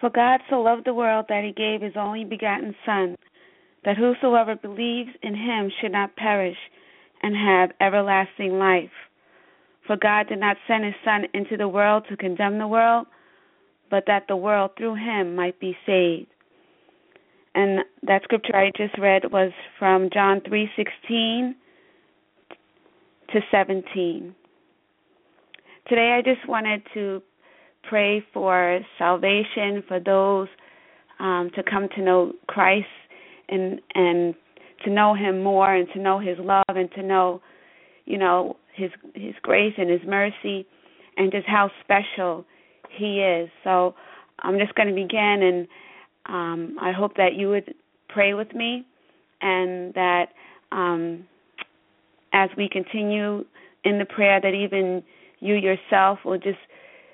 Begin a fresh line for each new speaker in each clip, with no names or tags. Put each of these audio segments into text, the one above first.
For God so loved the world that he gave his only begotten Son, that whosoever believes in him should not perish and have everlasting life. For God did not send his Son into the world to condemn the world, but that the world through him might be saved. And that scripture I just read was from John 3:16 to 17. Today I just wanted to pray for salvation for those um, to come to know Christ and and to know Him more and to know His love and to know, you know, His His grace and His mercy and just how special He is. So I'm just going to begin and um, I hope that you would pray with me and that um, as we continue in the prayer that even you yourself will just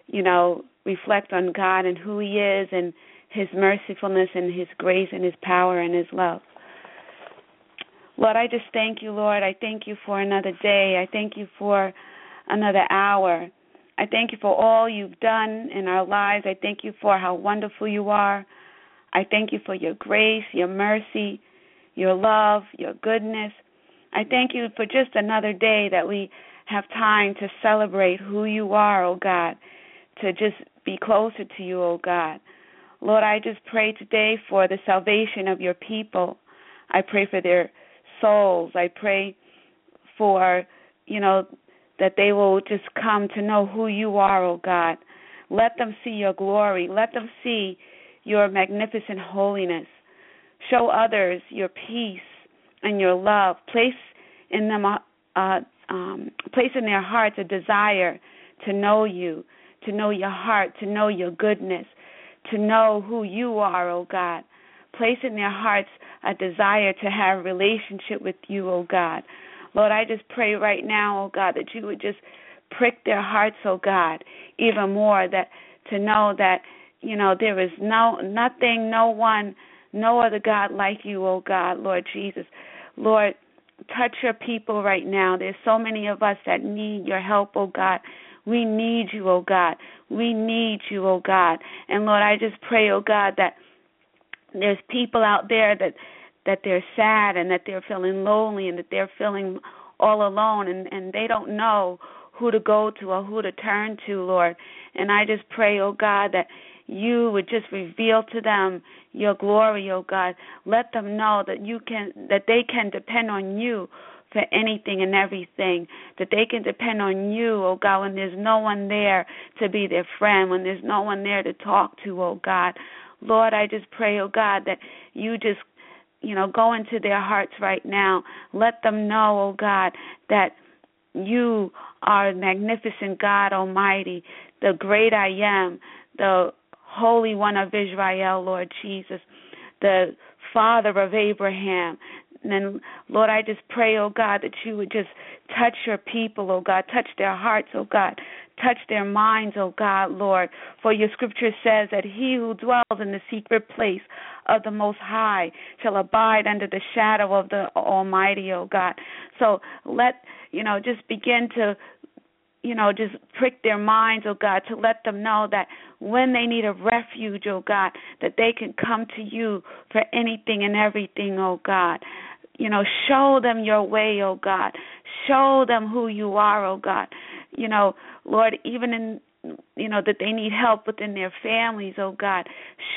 you know, reflect on God and who He is and His mercifulness and His grace and His power and His love. Lord, I just thank you, Lord. I thank you for another day. I thank you for another hour. I thank you for all you've done in our lives. I thank you for how wonderful you are. I thank you for your grace, your mercy, your love, your goodness. I thank you for just another day that we have time to celebrate who you are, oh God, to just be closer to you, oh God. Lord, I just pray today for the salvation of your people. I pray for their souls. I pray for, you know, that they will just come to know who you are, oh God. Let them see your glory. Let them see your magnificent holiness. Show others your peace and your love. Place in them, a, uh, um, place in their hearts a desire to know you, to know your heart, to know your goodness, to know who you are, oh God. Place in their hearts a desire to have a relationship with you, oh God. Lord, I just pray right now, oh God, that you would just prick their hearts, oh God, even more that to know that, you know, there is no nothing, no one, no other God like you, oh God, Lord Jesus. Lord, touch your people right now. There's so many of us that need your help, oh God. We need you, oh God. We need you, oh God. And Lord, I just pray, oh God, that there's people out there that that they're sad and that they're feeling lonely and that they're feeling all alone and and they don't know who to go to or who to turn to, Lord. And I just pray, oh God, that you would just reveal to them your glory, oh God. Let them know that you can that they can depend on you for anything and everything. That they can depend on you, oh God, when there's no one there to be their friend, when there's no one there to talk to, oh God. Lord, I just pray, oh God, that you just you know, go into their hearts right now. Let them know, oh God, that you are magnificent God Almighty, the great I am, the Holy One of Israel, Lord Jesus, the father of Abraham. And then, Lord, I just pray, oh God, that you would just touch your people, oh God, touch their hearts, oh God, touch their minds, oh God, Lord. For your scripture says that he who dwells in the secret place of the Most High shall abide under the shadow of the Almighty, oh God. So let, you know, just begin to you know, just prick their minds, oh God, to let them know that when they need a refuge, oh God, that they can come to you for anything and everything, oh God. You know, show them your way, oh God. Show them who you are, oh God. You know, Lord, even in you know that they need help within their families oh god.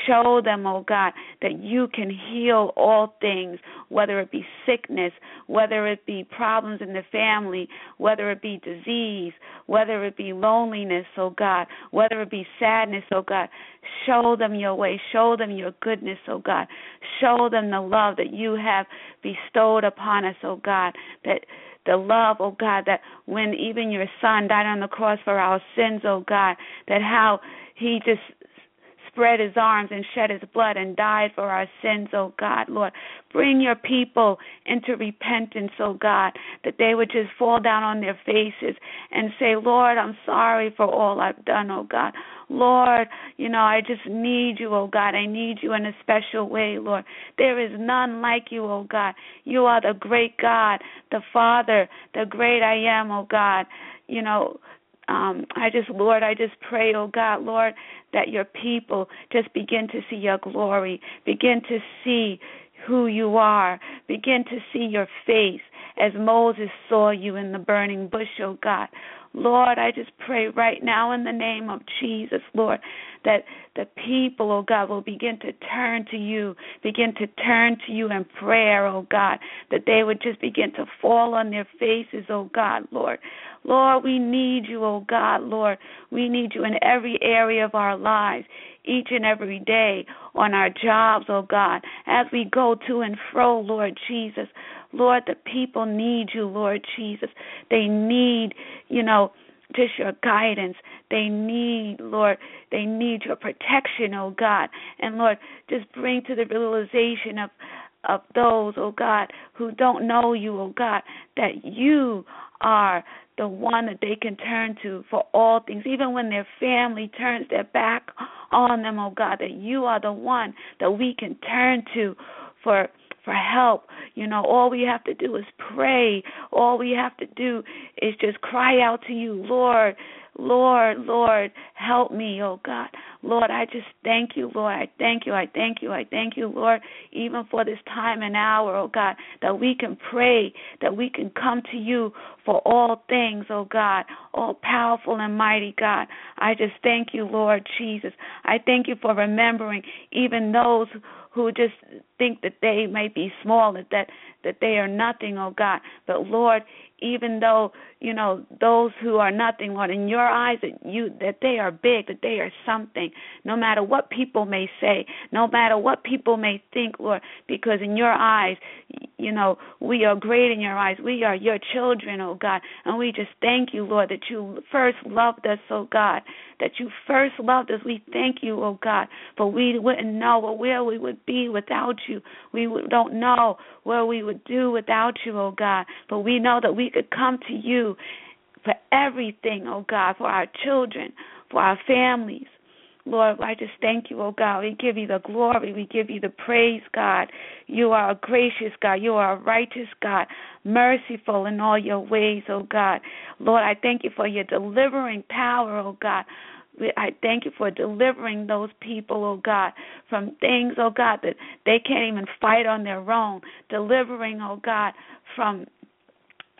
Show them oh god that you can heal all things whether it be sickness whether it be problems in the family whether it be disease whether it be loneliness oh god whether it be sadness oh god. Show them your way. Show them your goodness oh god. Show them the love that you have bestowed upon us oh god that the love, oh God, that when even your son died on the cross for our sins, oh God, that how he just spread his arms and shed his blood and died for our sins, oh God, Lord. Bring your people into repentance, oh God, that they would just fall down on their faces and say, Lord, I'm sorry for all I've done, oh God. Lord, you know, I just need you, oh God. I need you in a special way, Lord. There is none like you, oh God. You are the great God, the Father, the great I am, oh God. You know, um, I just, Lord, I just pray, oh God, Lord, that your people just begin to see your glory, begin to see who you are, begin to see your face as Moses saw you in the burning bush, oh God. Lord, I just pray right now in the name of Jesus, Lord, that the people, oh God, will begin to turn to you, begin to turn to you in prayer, oh God, that they would just begin to fall on their faces, oh God, Lord. Lord, we need you, oh God, Lord. We need you in every area of our lives, each and every day, on our jobs, oh God, as we go to and fro, Lord Jesus. Lord, the people need you, Lord Jesus. They need, you know, just your guidance. They need, Lord, they need your protection, oh God. And Lord, just bring to the realization of of those, oh God, who don't know you, oh God, that you are the one that they can turn to for all things, even when their family turns their back on them, oh God, that you are the one that we can turn to for for help. You know, all we have to do is pray. All we have to do is just cry out to you, Lord, Lord, Lord, help me, oh God. Lord, I just thank you, Lord. I thank you, I thank you, I thank you, Lord, even for this time and hour, oh God, that we can pray, that we can come to you for all things, oh God, all powerful and mighty God. I just thank you, Lord Jesus. I thank you for remembering even those who just think that they may be small, that that they are nothing, oh God. But Lord, even though you know those who are nothing lord in your eyes that you that they are big that they are something. No matter what people may say no matter what people may think lord because in your eyes you know we are great in your eyes. We are your children oh god. And we just thank you lord that you first loved us oh god. That you first loved us. We thank you oh god for we wouldn't know where we would be without you we don't know where we would do without you oh god but we know that we we could come to you for everything, oh God, for our children, for our families. Lord, I just thank you, oh God. We give you the glory. We give you the praise, God. You are a gracious God. You are a righteous God, merciful in all your ways, oh God. Lord, I thank you for your delivering power, oh God. I thank you for delivering those people, oh God, from things, oh God, that they can't even fight on their own. Delivering, oh God, from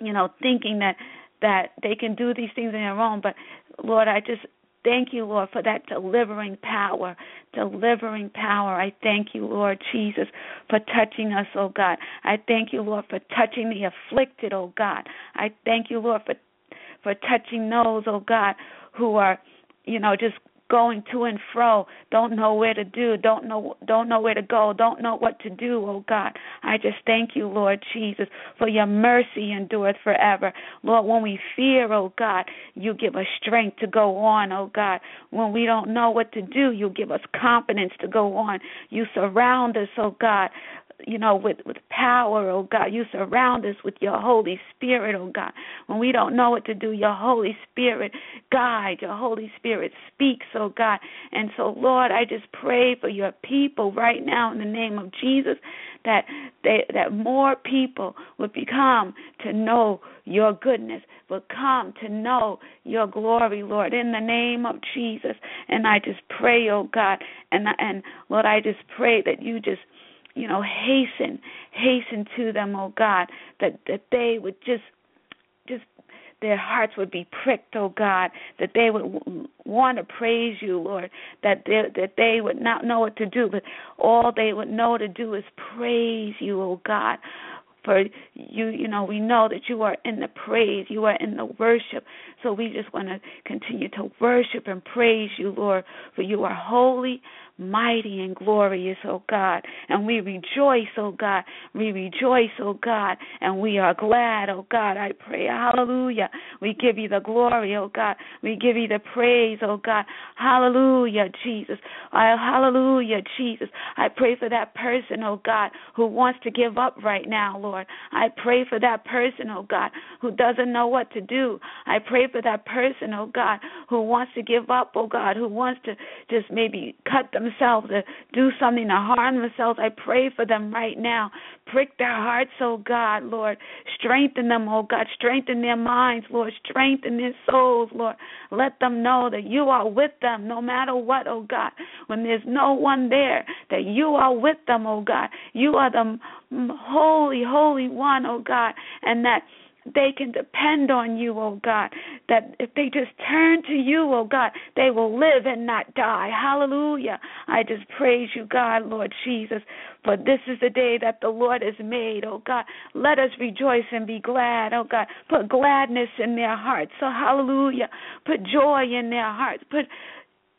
you know, thinking that that they can do these things on their own. But Lord, I just thank you, Lord, for that delivering power, delivering power. I thank you, Lord Jesus, for touching us, oh God. I thank you, Lord, for touching the afflicted, oh God. I thank you, Lord, for for touching those, oh God, who are, you know, just going to and fro, don't know where to do, don't know don't know where to go, don't know what to do, oh God. I just thank you, Lord Jesus, for your mercy endureth forever. Lord, when we fear, oh God, you give us strength to go on, oh God. When we don't know what to do, you give us confidence to go on. You surround us, oh God you know, with with power, oh God. You surround us with your Holy Spirit, oh God. When we don't know what to do, your Holy Spirit guide, your Holy Spirit speaks, oh God. And so, Lord, I just pray for your people right now in the name of Jesus that they that more people would become to know your goodness, would come to know your glory, Lord, in the name of Jesus. And I just pray, oh God, and and Lord, I just pray that you just you know, hasten, hasten to them, oh God, that that they would just just their hearts would be pricked, oh God, that they would want to praise you, Lord, that they, that they would not know what to do, but all they would know to do is praise you, oh God. For you, you know, we know that you are in the praise, you are in the worship. So we just want to continue to worship and praise you, Lord, for you are holy, mighty and glorious, O God. And we rejoice, O God. We rejoice, O God, and we are glad, O God. I pray, hallelujah. We give you the glory, O God. We give you the praise, O God. Hallelujah, Jesus. I, hallelujah, Jesus. I pray for that person, oh God, who wants to give up right now, Lord. I pray for that person, oh God, who doesn't know what to do. I pray for that person, oh God, who wants to give up, oh God, who wants to just maybe cut themselves or do something to harm themselves. I pray for them right now. Prick their hearts, oh God, Lord. Strengthen them, oh God. Strengthen their minds, Lord. Strengthen their souls, Lord. Let them know that you are with them no matter what, oh God. When there's no one there, that you are with them, oh God. You are the holy, holy one, oh God. And that they can depend on you, oh God. That if they just turn to you, oh God, they will live and not die. Hallelujah. I just praise you, God, Lord Jesus, for this is the day that the Lord has made, oh God. Let us rejoice and be glad, oh God. Put gladness in their hearts. So, hallelujah. Put joy in their hearts. Put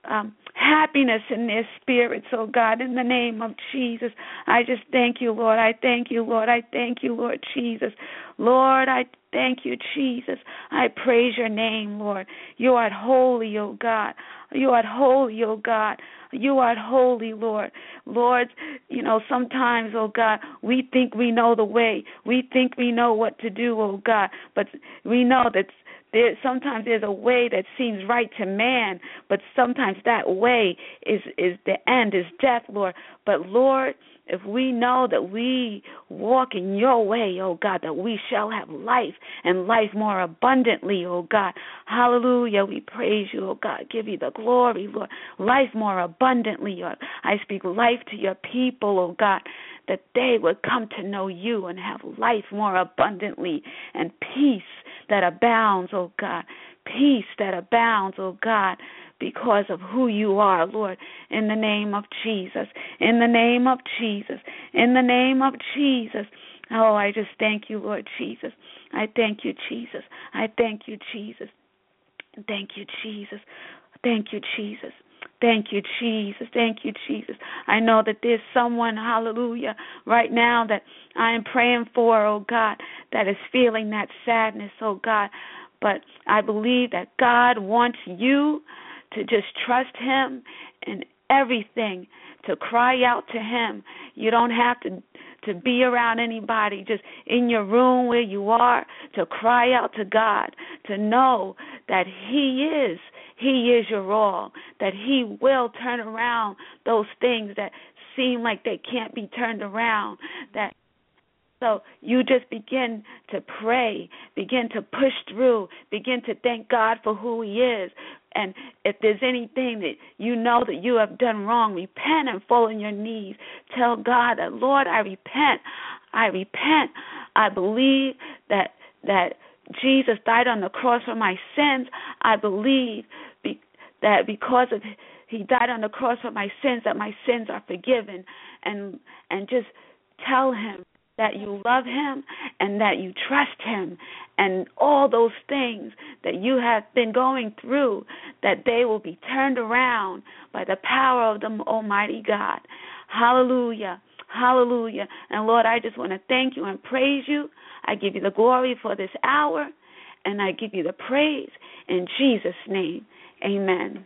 um, happiness in their spirits, oh God, in the name of Jesus. I just thank you, Lord. I thank you, Lord. I thank you, Lord Jesus. Lord, I thank you, Jesus. I praise your name, Lord. You are holy, oh God. You are holy, oh God. You are holy, Lord. Lord, you know, sometimes, oh God, we think we know the way. We think we know what to do, oh God. But we know that there sometimes there's a way that seems right to man, but sometimes that way is is the end, is death, Lord. But Lord, if we know that we walk in your way, oh God, that we shall have life and life more abundantly, oh God. Hallelujah. We praise you, oh God. Give you the glory, Lord. Life more abundantly, Lord. I speak life to your people, oh God, that they would come to know you and have life more abundantly and peace that abounds, oh God. Peace that abounds, oh God because of who you are, Lord, in the name of Jesus. In the name of Jesus. In the name of Jesus. Oh, I just thank you, Lord Jesus. I thank you, Jesus. I thank you, Jesus. Thank you, Jesus. Thank you, Jesus. Thank you, Jesus. Thank you, Jesus. I know that there's someone, hallelujah, right now that I am praying for, oh God, that is feeling that sadness, oh God. But I believe that God wants you to just trust Him in everything, to cry out to Him. You don't have to to be around anybody, just in your room where you are, to cry out to God, to know that He is, He is your all, that He will turn around those things that seem like they can't be turned around, that so you just begin to pray, begin to push through, begin to thank God for who He is. And if there's anything that you know that you have done wrong, repent and fall on your knees. Tell God that, Lord, I repent. I repent. I believe that that Jesus died on the cross for my sins. I believe be, that because of he died on the cross for my sins, that my sins are forgiven, and and just tell him that you love him and that you trust him and all those things that you have been going through that they will be turned around by the power of the almighty God. Hallelujah. Hallelujah. And Lord, I just want to thank you and praise you. I give you the glory for this hour and I give you the praise in Jesus name. Amen.